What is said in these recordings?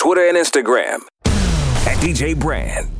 Twitter and Instagram at DJ Bran.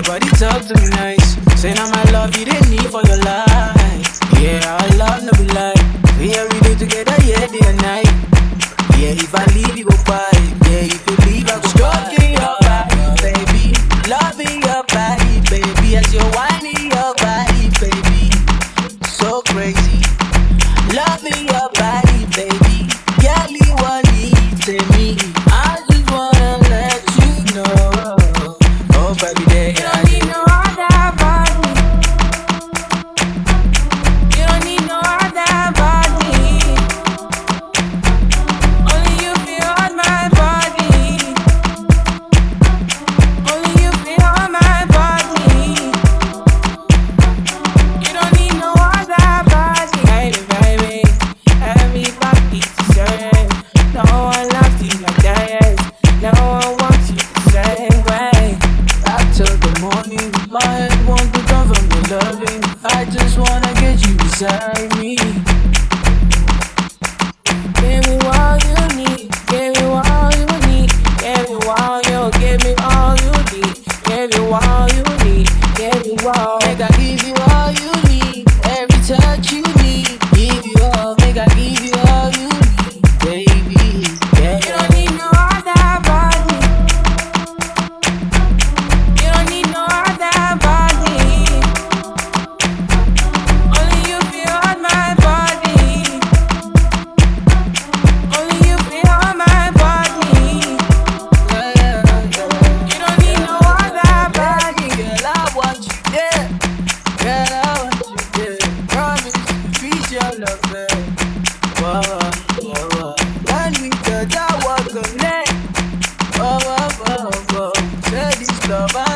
Your body talk to me nice. Say now my love, you didn't need for your life. Yeah, our love no be like. We every day together, yeah, day and night. Yeah, if I leave, you go by. Yeah, if you leave, I go Stroke in your body, baby. Loving your body, baby. As you're whining your body, baby. So crazy. Loving loving. I just wanna get you beside me. Give me all you need. Give me all you need. Give me all you. Give me all you need. Give me all you need. Give me all.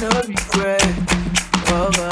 no regret. Oh.